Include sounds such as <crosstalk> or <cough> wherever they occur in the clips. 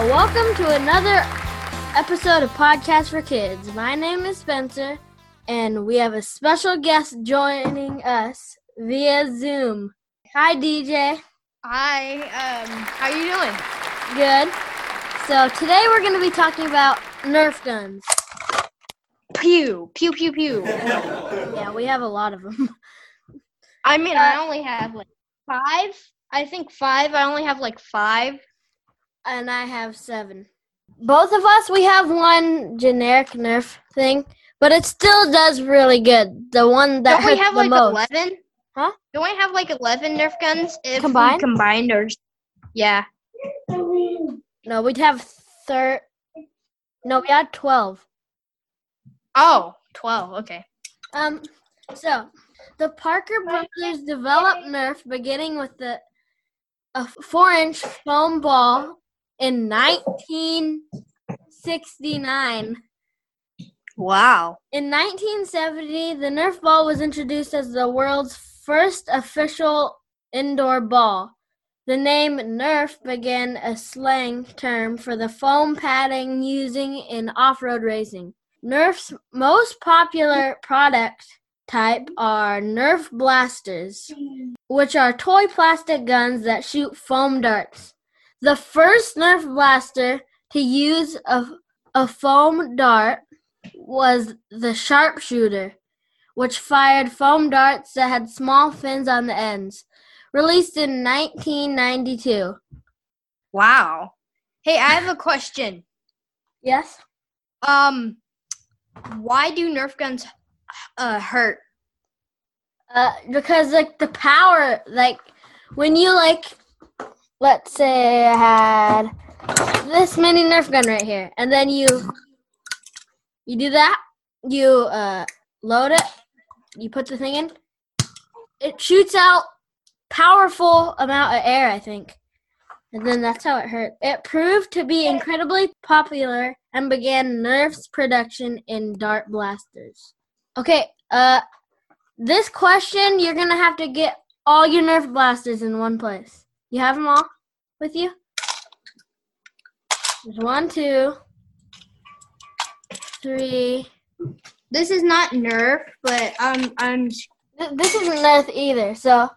welcome to another episode of Podcast for Kids. My name is Spencer, and we have a special guest joining us via Zoom. Hi, DJ. Hi, um, how are you doing? Good. So today we're going to be talking about Nerf guns. Pew, pew, pew, pew. <laughs> Yeah, we have a lot of them. I mean, Uh, I only have like five. I think five. I only have like five. And I have seven. Both of us, we have one generic Nerf thing, but it still does really good. The one that Don't we have like most. eleven? Huh? Don't we have like eleven Nerf guns if we Combined? combined or? Yeah. No, we'd have thir. No, we had twelve. Oh, 12. Okay. Um, so the Parker brothers developed Nerf beginning with the a four-inch foam ball in 1969. Wow. In 1970, the Nerf ball was introduced as the world's first official indoor ball. The name Nerf began a slang term for the foam padding using in off-road racing. Nerf's most popular product type are Nerf blasters, which are toy plastic guns that shoot foam darts. The first Nerf blaster to use a, a foam dart was the sharpshooter, which fired foam darts that had small fins on the ends. Released in 1992. Wow. Hey, I have a question. Yes? Um, why do Nerf guns uh hurt? Uh, because like the power, like when you like, let's say I had this mini Nerf gun right here, and then you you do that, you uh load it, you put the thing in, it shoots out powerful amount of air, I think, and then that's how it hurt. It proved to be incredibly popular and began Nerf's production in dart blasters. Okay, uh. This question, you're gonna have to get all your Nerf blasters in one place. You have them all with you? There's one, two, three. This is not Nerf, but um, I'm This isn't Nerf either. So,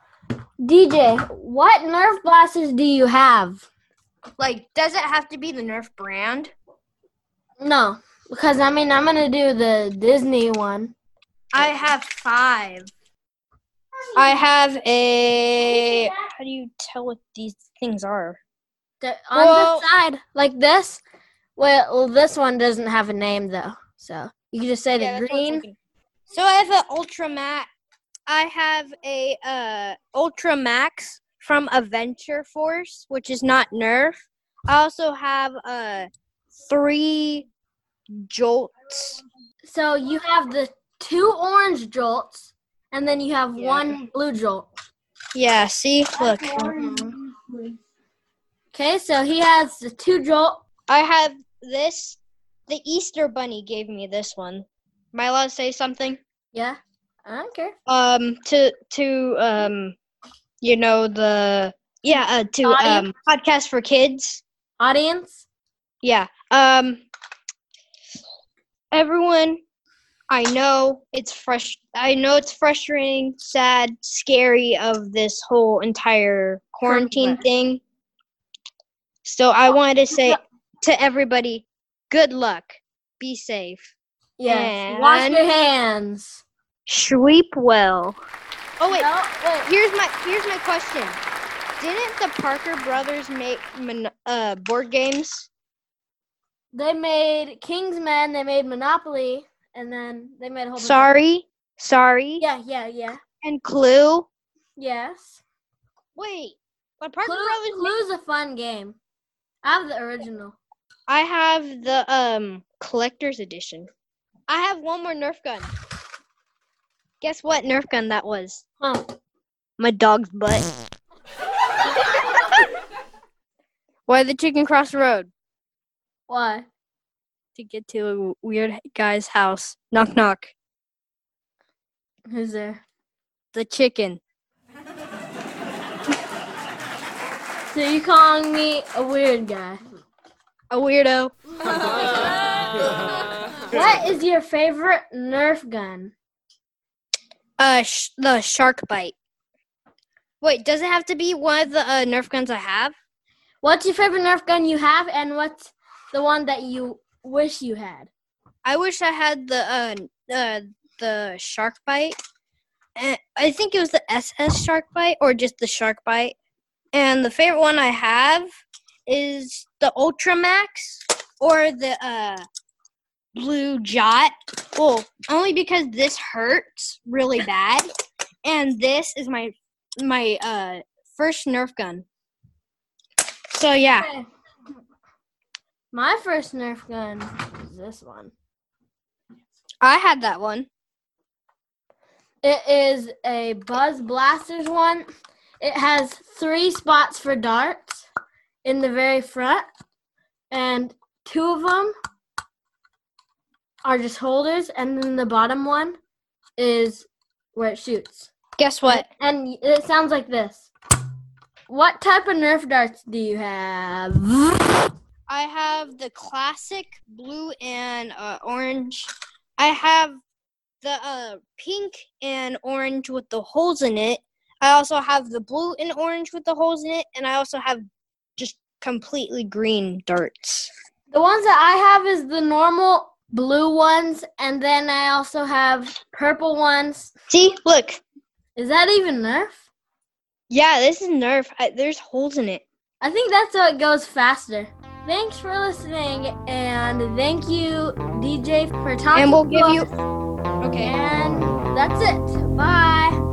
DJ, what Nerf blasters do you have? like, does it have to be the Nerf brand? No, because I mean, I'm gonna do the Disney one. I have five. I have a. How do you tell what these things are? The, on Well- the side, like this. Well, well, this one doesn't have a name though, so you can just say Yeah, that's what I was green. So I have an Ultra Max. I have a uh, Ultra Max from Adventure Force, which is not Nerf. I also have uh, three Jolts. So you have the two orange jolts, and then you have Yeah. one blue jolt. Yeah, see, look. Okay, so he has the two jolt. I have this. The Easter Bunny gave me this one. Am I allowed to say something? Yeah, I don't care. Um, to to um, you know the yeah uh, to um podcast for kids. Audience, Yeah. Um everyone I know it's fresh I know it's frustrating, sad, scary of this whole entire quarantine thing. So I wanted to say to everybody, good luck. Be safe. yes. Wash your hands. Sweep well. Oh wait, No, wait. here's my here's my question. Didn't the Parker brothers make uh board games? They made Kingsmen. They made Monopoly, and then they made a whole. bunch of- Sorry. Sorry. Yeah, yeah, yeah. And Clue. Yes. Wait, but Parker Clue, Brothers. ma- Clue's a fun game. I have the original. I have the um collector's edition. I have one more Nerf gun. Guess what Nerf gun that was? Huh. My dog's butt. <laughs> Why the chicken cross the road? Why? To get to a weird guy's house. Knock knock. Who's there? The chicken. So you calling me a weird guy? A weirdo. <laughs> What is your favorite Nerf gun? Uh, sh- the shark bite. Wait, does it have to be one of the uh, Nerf guns I have? What's your favorite Nerf gun you have, and what's the one that you wish you had? I wish I had the uh, uh the shark bite. And I think it was the SS shark bite or just the shark bite. And the favorite one I have is the Ultramax or the uh blue jolt. Well, only because this hurts really bad, and this is my my uh first Nerf gun. So yeah. My first Nerf gun is this one. I had that one. It is a Buzz Blasters one. It has three spots for darts in the very front, and two of them are just holders, and then the bottom one is where it shoots. Guess what? And it sounds like this. What type of Nerf darts do you have? I have the classic blue and uh, orange. I have the uh, pink and orange with the holes in it. I also have the blue and orange with the holes in it, and I also have just completely green darts. The ones that I have is the normal blue ones, and then I also have purple ones. See, look. Is that even Nerf? Yeah, this is Nerf. I, there's holes in it. I think that's how it goes faster. Thanks for listening, and thank you, DJ, for talking. To us. And we'll give you. Okay. And that's it. Bye.